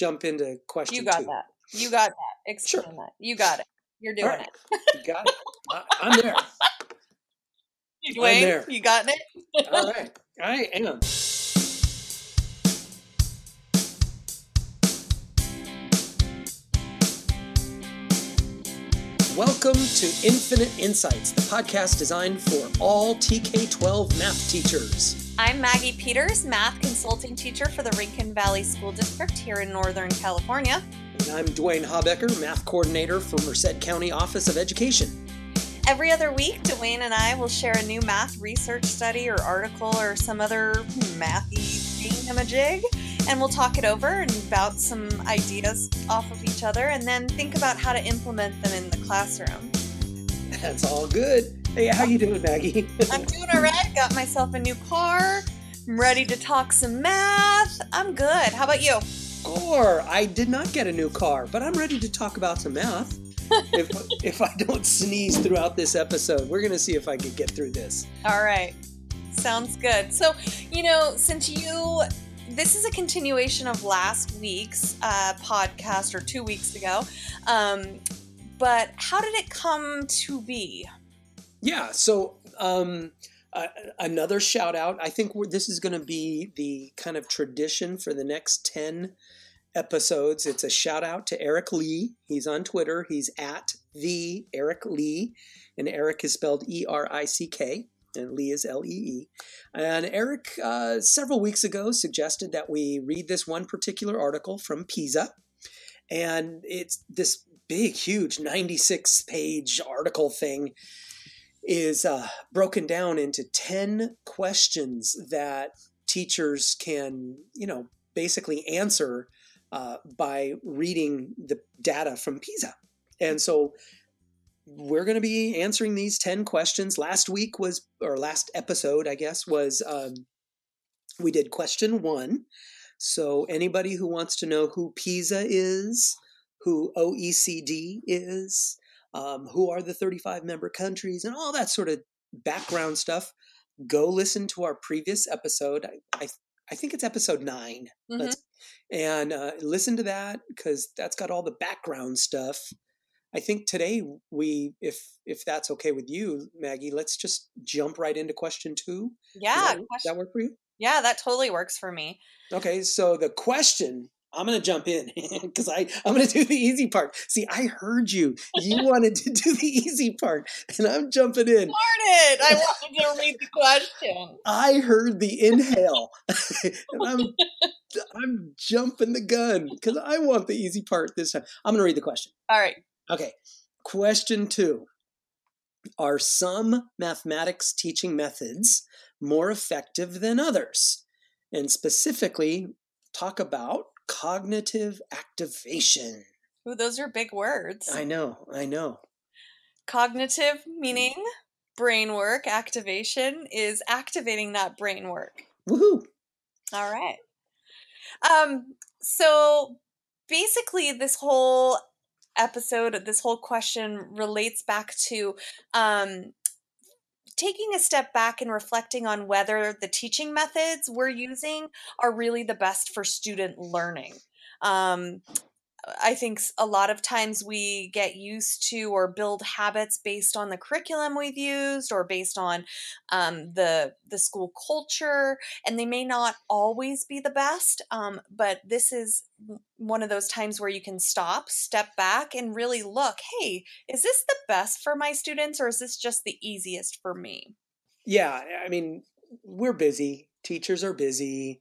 jump into question You got two. that. You got that. Explain Sure. that. You got it. You're doing right. it. You got it. I'm there. Dwayne, there. you got it? All right. I am. Welcome to Infinite Insights, the podcast designed for all TK 12 math teachers. I'm Maggie Peters, math consulting teacher for the Rincon Valley School District here in Northern California. And I'm Dwayne Habecker, math coordinator for Merced County Office of Education. Every other week, Dwayne and I will share a new math research study or article or some other mathy thingamajig, and we'll talk it over and bounce some ideas off of each other, and then think about how to implement them in the classroom. That's all good. Hey, how you doing, Maggie? I'm doing all right. Got myself a new car. I'm ready to talk some math. I'm good. How about you? Or I did not get a new car, but I'm ready to talk about some math. if if I don't sneeze throughout this episode, we're gonna see if I can get through this. All right. Sounds good. So, you know, since you, this is a continuation of last week's uh, podcast or two weeks ago, um, but how did it come to be? Yeah. So um, uh, another shout out. I think this is going to be the kind of tradition for the next ten episodes. It's a shout out to Erick Lee. He's on Twitter. He's at the Erick Lee, and Erick is spelled E R I C K. And Lee is L E E. And Erick, uh, several weeks ago, suggested that we read this one particular article from PISA. And it's this big, huge 96 page article thing is uh, broken down into 10 questions that teachers can, you know, basically answer uh, by reading the data from PISA. And so we're going to be answering these 10 questions. Last week was, or last episode, I guess, was um, we did question one. So anybody who wants to know who PISA is, who OECD is, um, who are the 35 member countries, and all that sort of background stuff, go listen to our previous episode. I, I, I think it's episode 9 Mhm. Let's, and uh, listen to that because that's got all the background stuff. I think today we, if if that's okay with you, Maggie, let's just jump right into question two. Does Yeah, that, does question- that work for you? yeah, that totally works for me. Okay, so the question I'm gonna jump in because I I'm gonna do the easy part. See, I heard you. You wanted to do the easy part, and I'm jumping in. Darn it! I wanted to read the question. I heard the inhale, and I'm I'm jumping the gun because I want the easy part this time. I'm gonna read the question. All right. Okay, question two: Are some mathematics teaching methods more effective than others? And specifically, talk about cognitive activation. Ooh, those are big words. I know, I know. Cognitive meaning brain work, activation is activating that brain work. Woohoo! All right. Um, so basically, this whole episode, this whole question relates back to um, taking a step back and reflecting on whether the teaching methods we're using are really the best for student learning. Um, I think a lot of times we get used to or build habits based on the curriculum we've used or based on um, the the school culture, and they may not always be the best. Um, but this is one of those times where you can stop, step back, and really look. Hey, is this the best for my students, or is this just the easiest for me? Yeah, I mean, we're busy. Teachers are busy.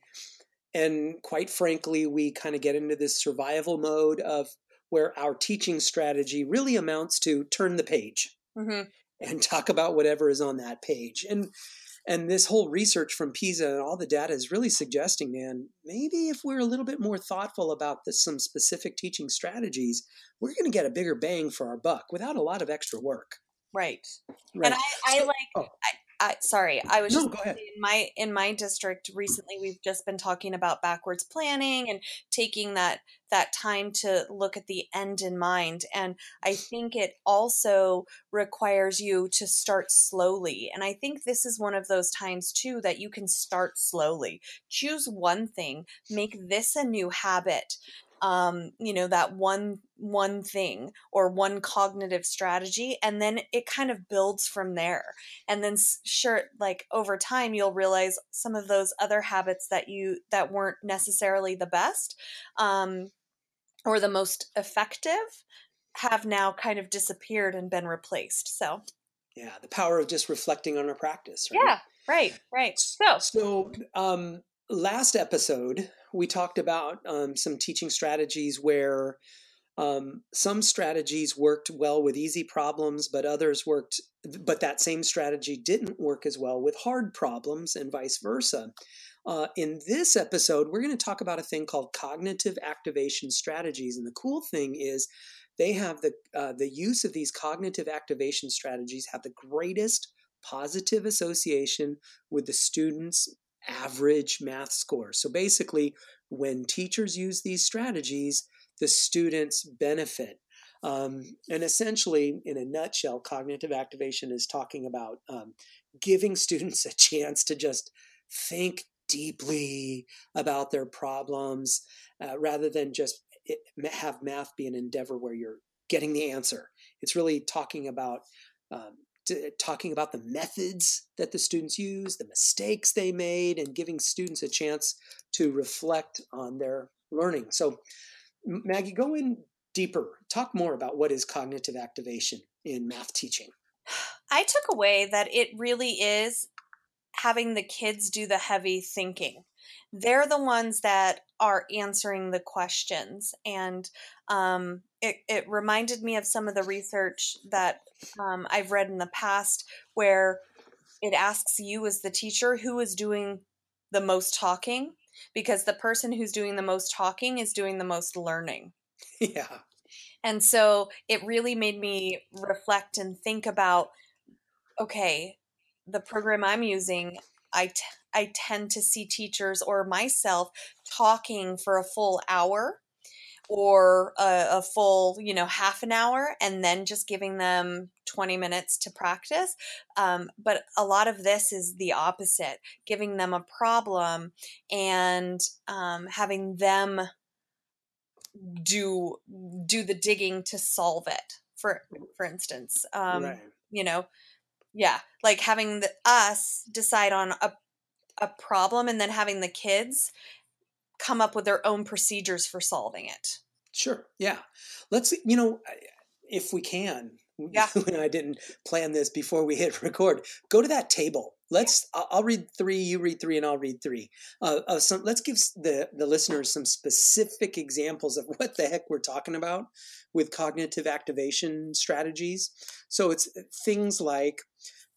And quite frankly, we kind of get into this survival mode of where our teaching strategy really amounts to turn the page hmm and talk about whatever is on that page. And and this whole research from PISA and all the data is really suggesting, man, maybe if we're a little bit more thoughtful about this, some specific teaching strategies, we're going to get a bigger bang for our buck without a lot of extra work. Right. Right. And I, I So- like. oh. I, sorry. I was No, just in my in my district recently. We've just been talking about backwards planning and taking that that time to look at the end in mind. And I think it also requires you to start slowly. And I think this is one of those times too that you can start slowly. Choose one thing. Make this a new habit. Um, you know that one one thing or one cognitive strategy and then it kind of builds from there. And then sure like over time you'll realize some of those other habits that you that weren't necessarily the best um, or the most effective have now kind of disappeared and been replaced so. Yeah the power of just reflecting on our practice right? yeah right right. So so um last episode we talked about um, some teaching strategies where um, some strategies worked well with easy problems, but others worked, but that same strategy didn't work as well with hard problems, and vice versa. Uh, in this episode, we're going to talk about a thing called cognitive activation strategies, and the cool thing is they have the uh, the use of these cognitive activation strategies have the greatest positive association with the student's average math score. So basically, when teachers use these strategies, the students benefit. Um, and essentially, in a nutshell, cognitive activation is talking about um, giving students a chance to just think deeply about their problems uh, rather than just it, have math be an endeavor where you're getting the answer. It's really talking about um, talking about the methods that the students use, the mistakes they made, and giving students a chance to reflect on their learning. So, Maggie, go in deeper. Talk more about what is cognitive activation in math teaching. I took away that it really is having the kids do the heavy thinking. They're the ones that are answering the questions. And um, it, it reminded me of some of the research that um, I've read in the past where it asks you as the teacher who is doing the most talking because the person who's doing the most talking is doing the most learning. Yeah. And so it really made me reflect and think about okay, the program I'm using, I, t- I tend to see teachers or myself talking for a full hour or a, a, full you know half an hour and then just giving them 20 minutes to practice um, but a lot of this is the opposite giving them a problem and um, having them do do the digging to solve it for for instance um, right. you know yeah like having the, us decide on a a problem and then having the kids come up with their own procedures for solving it. Sure. Yeah. Let's, you know, if we can, yeah. And I didn't plan this before we hit record, go to that table. Let's. I'll read three, you read three, and I'll read three. Uh, uh, some, let's give the, the listeners some specific examples of what the heck we're talking about with cognitive activation strategies. So it's uh, things like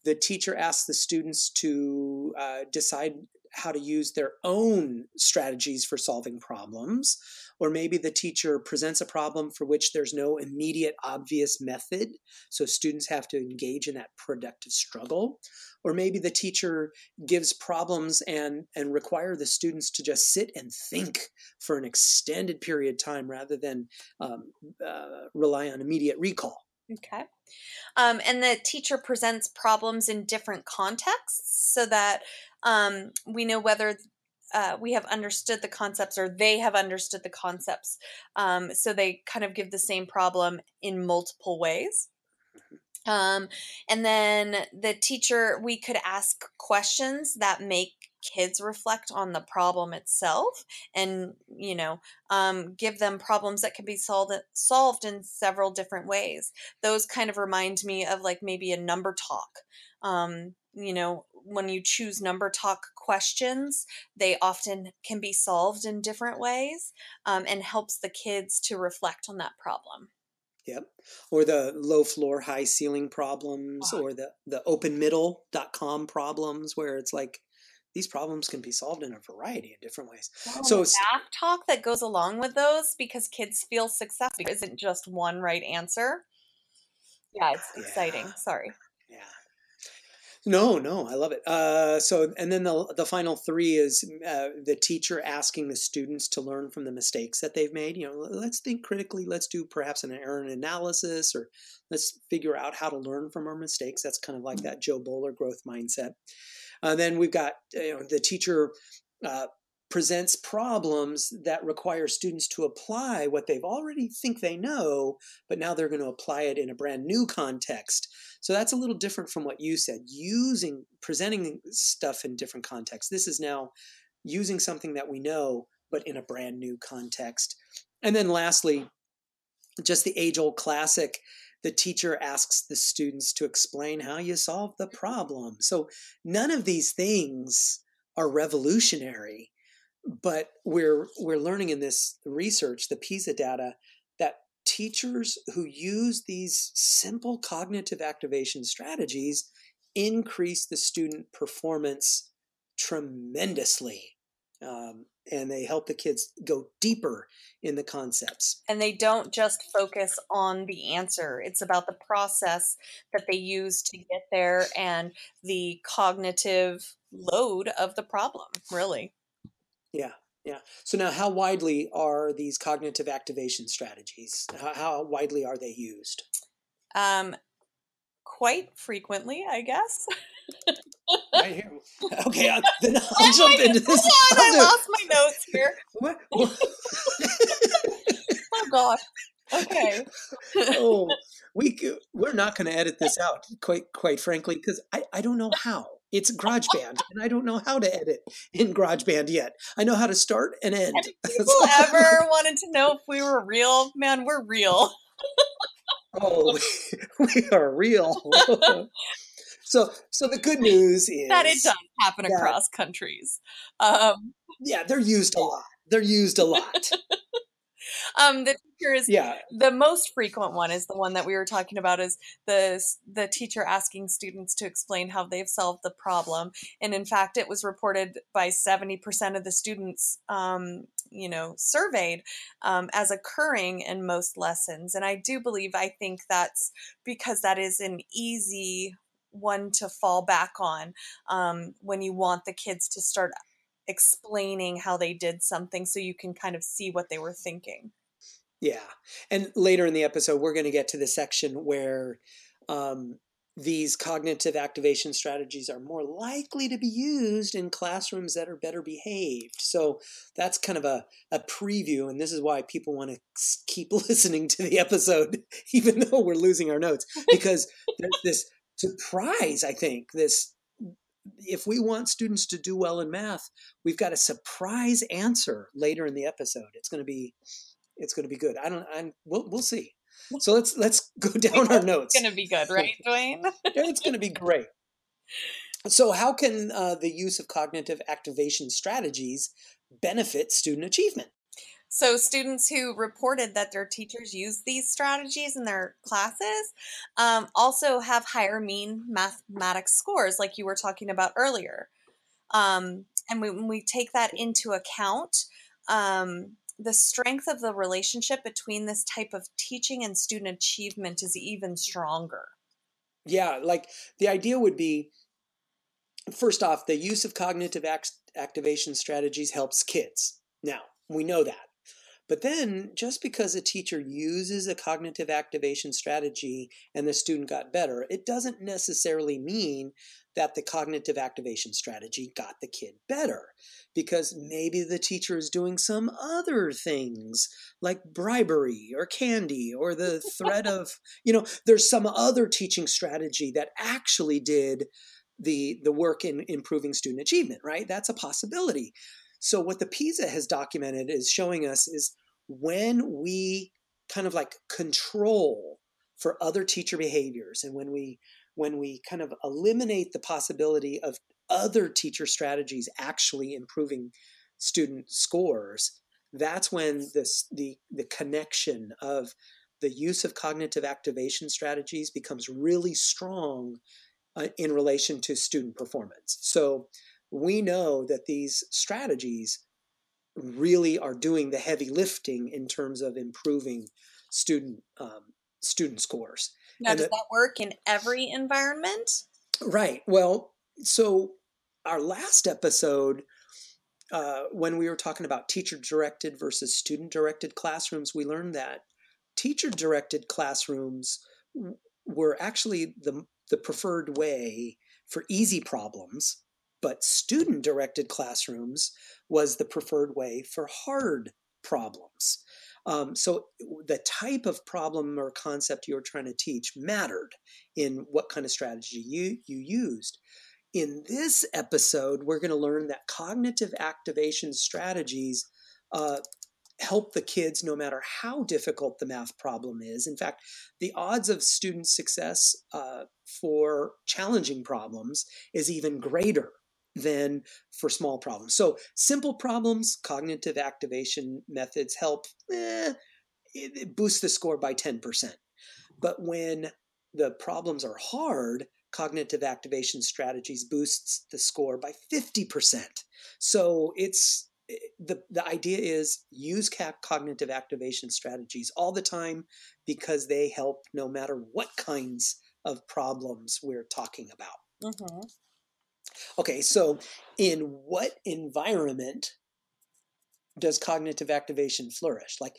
the teacher asks the students to uh, decide how to use their own strategies for solving problems. Or maybe the teacher presents a problem for which there's no immediate obvious method. So students have to engage in that productive struggle. Or maybe the teacher gives problems and, and require the students to just sit and think for an extended period of time rather than um, uh, rely on immediate recall. Okay. Um, and the teacher presents problems in different contexts so that um, we know whether uh, we have understood the concepts or they have understood the concepts. Um, so they kind of give the same problem in multiple ways. Um, and then the teacher, we could ask questions that make kids reflect on the problem itself and you know um, give them problems that can be solved solved in several different ways those kind of remind me of like maybe a number talk um, you know when you choose number talk questions they often can be solved in different ways um, and helps the kids to reflect on that problem Yep. Or the low floor, high ceiling problems, wow. or the the open middle.com problems where it's like these problems can be solved in a variety of different ways. Well, so math talk that goes along with those because kids feel success because isn't just one right answer. Yeah, it's yeah. exciting. Sorry. Yeah. No, no, I love it. Uh, so, and then the the final three is uh, the teacher asking the students to learn from the mistakes that they've made. You know, let's think critically. Let's do perhaps an error analysis, or let's figure out how to learn from our mistakes. That's kind of like mm-hmm. that Jo Boaler growth mindset. Uh, then we've got you know, the teacher uh, presents problems that require students to apply what they've already think they know, but now they're going to apply it in a brand new context. So that's a little different from what you said. Using presenting stuff in different contexts. This is now using something that we know, but in a brand new context. And then lastly, just the age old classic the teacher asks the students to explain how you solve the problem. So none of these things are revolutionary but we're we're learning in this research the pisa data that teachers who use these simple cognitive activation strategies increase the student performance tremendously um, and they help the kids go deeper in the concepts and they don't just focus on the answer it's about the process that they use to get there and the cognitive load of the problem really yeah, yeah. So now, how widely are these cognitive activation strategies? How, how widely are they used? Um, quite frequently, I guess. right here. Okay, I'll, then I'll oh jump into this. Hold on, I lost my notes here. What? oh gosh. Okay. oh, we we're not going to edit this out, quite quite frankly, because I I don't know how. It's GarageBand, and I don't know how to edit in GarageBand yet. I know how to start and end. If people ever wanted to know if we were real, man, we're real. oh, we are real. So, so the good news is that it does happen that, across countries. Um, yeah, they're used a lot. They're used a lot. um, the teacher is yeah. the most frequent one is the one that we were talking about is the the teacher asking students to explain how they've solved the problem and in fact it was reported by 70% of the students um, you know surveyed um, as occurring in most lessons and i do believe i think that's because that is an easy one to fall back on um, when you want the kids to start explaining how they did something so you can kind of see what they were thinking. Yeah. And later in the episode, we're going to get to the section where um, these cognitive activation strategies are more likely to be used in classrooms that are better behaved. So that's kind of a, a preview. And this is why people want to keep listening to the episode, even though we're losing our notes, because there's this surprise, I think, this if we want students to do well in math, we've got a surprise answer later in the episode. It's going to be, it's going to be good. I don't, I'm, we'll, we'll see. So let's let's go down our notes. It's going to be good, right, Dwayne? it's going to be great. So, how can uh, the use of cognitive activation strategies benefit student achievement? So, students who reported that their teachers use these strategies in their classes um, also have higher mean mathematics scores, like you were talking about earlier. Um, and when we take that into account, um, the strength of the relationship between this type of teaching and student achievement is even stronger. Yeah, like the idea would be first off, the use of cognitive act- activation strategies helps kids. Now, we know that. But then, just because a teacher uses a cognitive activation strategy and the student got better, it doesn't necessarily mean that the cognitive activation strategy got the kid better. Because maybe the teacher is doing some other things like bribery or candy or the threat of, you know, there's some other teaching strategy that actually did the the work in improving student achievement right that's a possibility so what the PISA has documented is showing us is when we kind of like control for other teacher behaviors and when we when we kind of eliminate the possibility of other teacher strategies actually improving student scores that's when this the the connection of the use of cognitive activation strategies becomes really strong uh, in relation to student performance. So we know that these strategies really are doing the heavy lifting in terms of improving student um, student scores. Now, and does that work in every environment? Right. Well, so our last episode, uh, when we were talking about teacher directed versus student directed classrooms, we learned that teacher directed classrooms were actually the the preferred way for easy problems but student directed classrooms was the preferred way for hard problems. Um, so the type of problem or concept you were trying to teach mattered in what kind of strategy you, you used. In this episode, we're going to learn that cognitive activation strategies uh, help the kids no matter how difficult the math problem is. In fact, the odds of student success uh, for challenging problems is even greater than for small problems. So, simple problems, cognitive activation methods help eh, boost the score by 10%. But when the problems are hard, cognitive activation strategies boosts the score by 50%. So, it's eh, the, the idea is use cap cognitive activation strategies all the time because they help no matter what kinds of problems we're talking about. Mm-hmm. Okay, so in what environment does cognitive activation flourish? Like,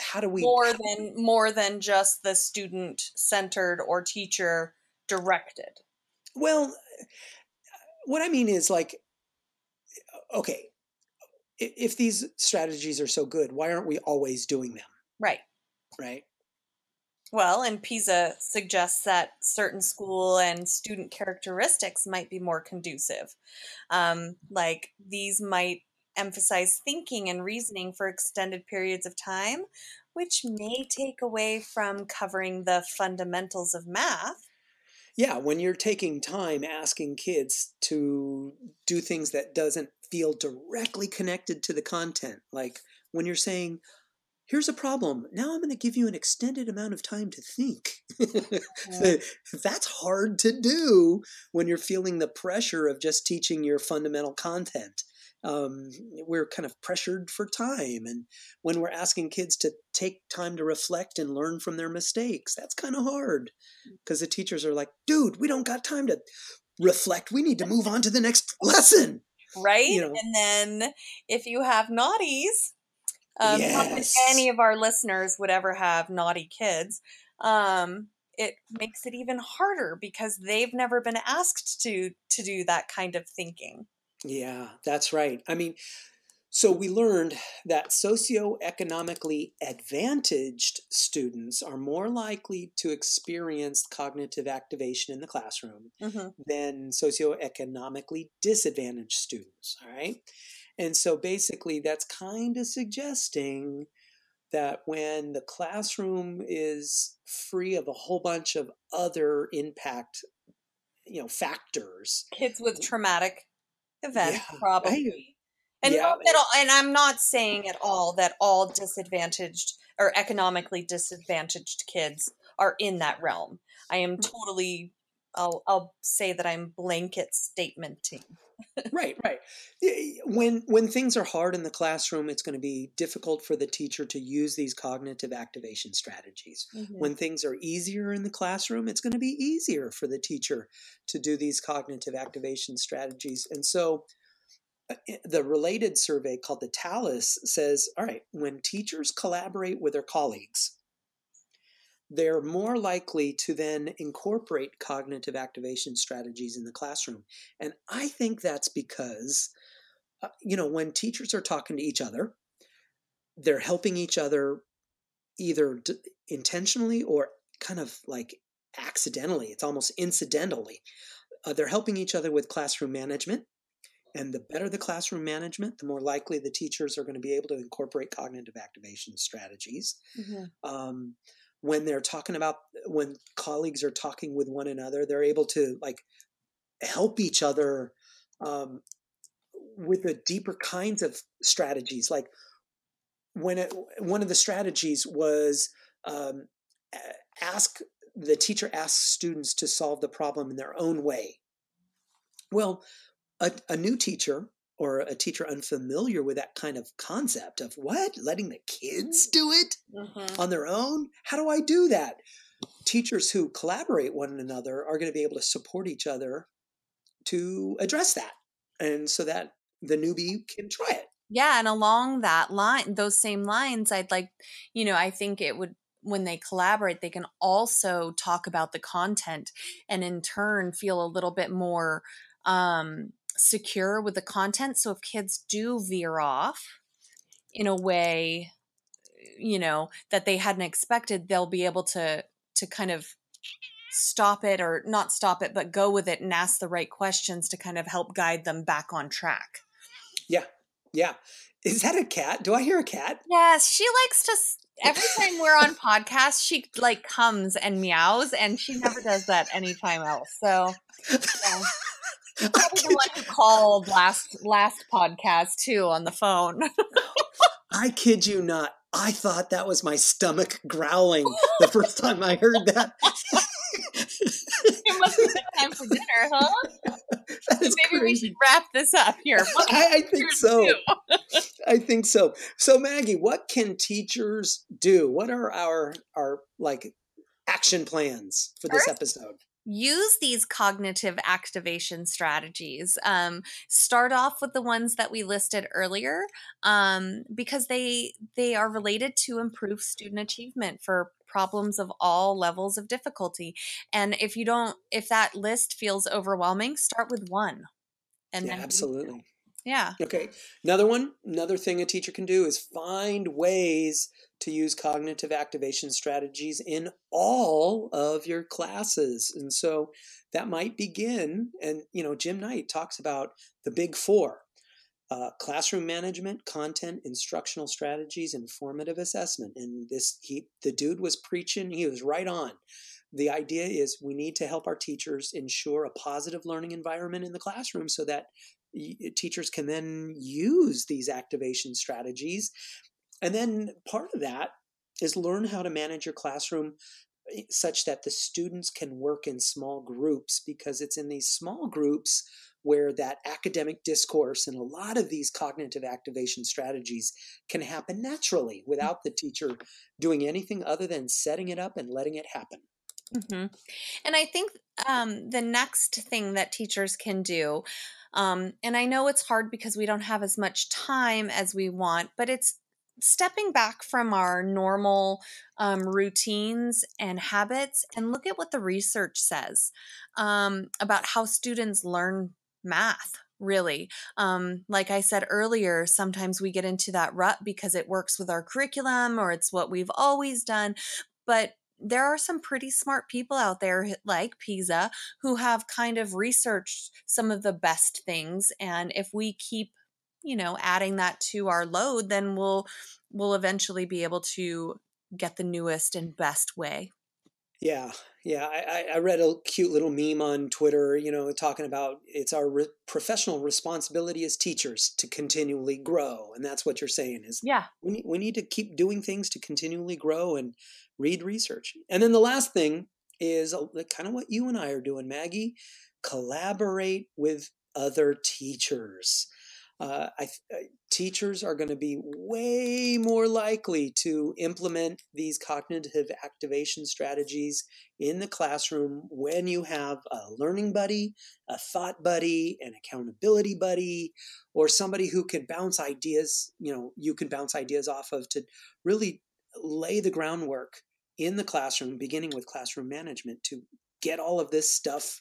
how do we more than more than just the student centered or teacher directed? Well, what I mean is like, okay, if these strategies are so good, why aren't we always doing them? Right. Right. Well, and PISA suggests that certain school and student characteristics might be more conducive. Um, like these might emphasize thinking and reasoning for extended periods of time, which may take away from covering the fundamentals of math. Yeah, when you're taking time asking kids to do things that doesn't feel directly connected to the content, like when you're saying, here's a problem. Now I'm going to give you an extended amount of time to think. That's hard to do when you're feeling the pressure of just teaching your fundamental content. Um, we're kind of pressured for time. And when we're asking kids to take time to reflect and learn from their mistakes, that's kind of hard because the teachers are like, dude, we don't got time to reflect. We need to move on to the next lesson. Right. You know? And then if you have naughties, um, yes. any of our listeners would ever have naughty kids. Um, it makes it even harder because they've never been asked to to do that kind of thinking. Yeah, that's right. I mean, so we learned that socioeconomically advantaged students are more likely to experience cognitive activation in the classroom mm-hmm. than socioeconomically disadvantaged students. All right. And so basically, that's kind of suggesting that when the classroom is free of a whole bunch of other impact, you know, factors, kids with traumatic events yeah, probably. And yeah. all, and I'm not saying at all that all disadvantaged or economically disadvantaged kids are in that realm. I am mm. totally I'll I'll say that I'm blanket statementing right, right. When when things are hard in the classroom, it's going to be difficult for the teacher to use these cognitive activation strategies. Mm-hmm. When things are easier in the classroom, it's going to be easier for the teacher to do these cognitive activation strategies. And so uh, the related survey called the TALIS says, all right, when teachers collaborate with their colleagues, they're more likely to then incorporate cognitive activation strategies in the classroom. And I think that's because, uh, you know, when teachers are talking to each other, they're helping each other either d- intentionally or kind of like accidentally, it's almost incidentally. Uh, they're helping each other with classroom management. And the better the classroom management, the more likely the teachers are going to be able to incorporate cognitive activation strategies. Mm-hmm. Um, when they're talking about when colleagues are talking with one another they're able to like help each other um, with the deeper kinds of strategies like when it, one of the strategies was um, ask the teacher asks students to solve the problem in their own way. Well a, a new teacher or a teacher unfamiliar with that kind of concept of what? Letting the kids do it mm-hmm. on their own? How do i do that? Teachers who collaborate one another are going to be able to support each other to address that and so that the newbie can try it. Yeah and along that line those same lines i'd like you know i think it would when they collaborate they can also talk about the content and in turn feel a little bit more um, secure with the content. So if kids do veer off in a way, you know, that they hadn't expected, they'll be able to to kind of stop it or not stop it, but go with it and ask the right questions to kind of help guide them back on track. Yeah. Yeah. Is that a cat? Do I hear a cat? Yes, she likes to every time we're on podcast, she like comes and meows, and she never does that anytime else. So, yeah. Probably the one who called last last podcast too on the phone. I kid you not. I thought that was my stomach growling the first time I heard that. it must be time for dinner, huh? Maybe we should wrap this up here. I, I think so. I think so. So Maggie, what can teachers do? What are our our like action plans for this episode? Use these cognitive activation strategies. Um, start off with the ones that we listed earlier um, because they they are related to improve student achievement for problems of all levels of difficulty. And if you don't, if that list feels overwhelming, start with one. And Yeah, absolutely. yeah. Okay. Another one, another thing a teacher can do is find ways to use cognitive activation strategies in all of your classes. And so that might begin, and you know, Jim Knight talks about the big four uh, classroom management, content, instructional strategies, and formative assessment. And this, he, the dude was preaching, he was right on. The idea is we need to help our teachers ensure a positive learning environment in the classroom so that teachers can then use these activation strategies. And then part of that is learn how to manage your classroom eh, such that the students can work in small groups because it's in these small groups where that academic discourse and a lot of these cognitive activation strategies can happen naturally without the teacher doing anything other than setting it up and letting it happen. hmm And I think um, the next thing that teachers can do, um, and I know it's hard because we don't have as much time as we want, but it's stepping back from our normal um, routines and habits and look at what the research says um, about how students learn math really. Um, like i said earlier sometimes we get into that rut because it works with our curriculum or it's what we've always done but there are some pretty smart people out there like pisa who have kind of researched some of the best things and if we keep you know adding that to our load then we'll we'll eventually be able to get the newest and best way Yeah, yeah. I, I read a cute little meme on Twitter, you know, talking about it's our re- professional responsibility as teachers to continually grow, and that's what you're saying is yeah we need, we need to keep doing things to continually grow and read research. And then the last thing is uh, kind of what you and I are doing, Maggie. Collaborate with other teachers. Uh, I, uh, teachers are going to be way more likely to implement these cognitive activation strategies in the classroom when you have a learning buddy, a thought buddy, an accountability buddy, or somebody who can bounce ideas, you know, you can bounce ideas off of to really lay the groundwork in the classroom, beginning with classroom management to get all of this stuff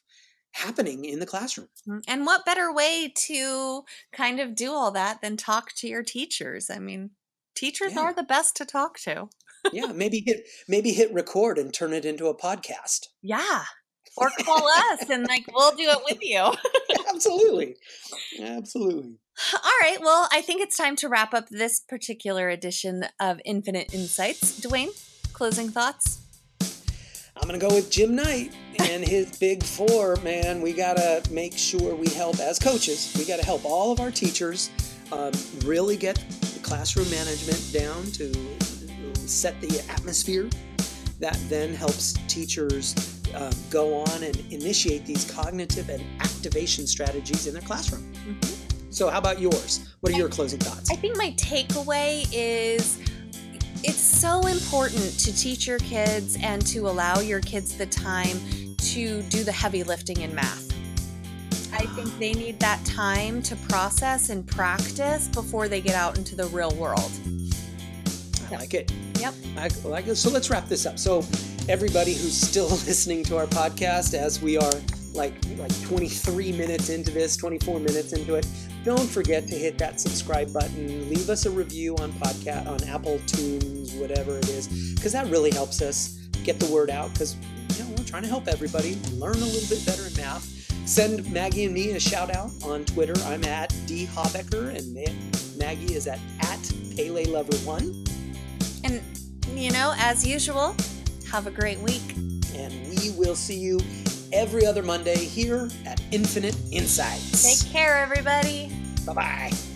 happening in the classroom. Mm, And what better way to kind of do all that than talk to your teachers? I mean, teachers Yeah. are the best to talk to. yeah, maybe hit maybe hit record and turn it into a podcast. Yeah. Or call us and like we'll do it with you. Absolutely. Absolutely. All right. Well, I think it's time to wrap up this particular edition of Infinite Insights. Dwayne, closing thoughts? I'm going to go with Jim Knight and his big four, man. We got to make sure we help, as coaches, we got to help all of our teachers um, really get the classroom management down to set the atmosphere that then helps teachers um, go on and initiate these cognitive and activation strategies in their classroom. So, how about yours? What are your closing thoughts? I think my takeaway is it's so important to teach your kids and to allow your kids the time to do the heavy lifting in math. I think they need that time to process and practice before they get out into the real world. I like it. Yep. I like it. So let's wrap this up. So, everybody who's still listening to our podcast, as we are like like 23 minutes into this, 24 minutes into it, don't forget to hit that subscribe button. Leave us a review on podcast on Apple Tunes, whatever it is, because that really helps us get the word out. Because you know we're trying to help everybody learn a little bit better in math. Send Maggie and me a shout out on Twitter. I'm at D Habecker and Maggie is at at Pele Lover One. And you know, as usual, have a great week. And we will see you every other Monday here at Infinite Insights. Take care, everybody. 拜拜。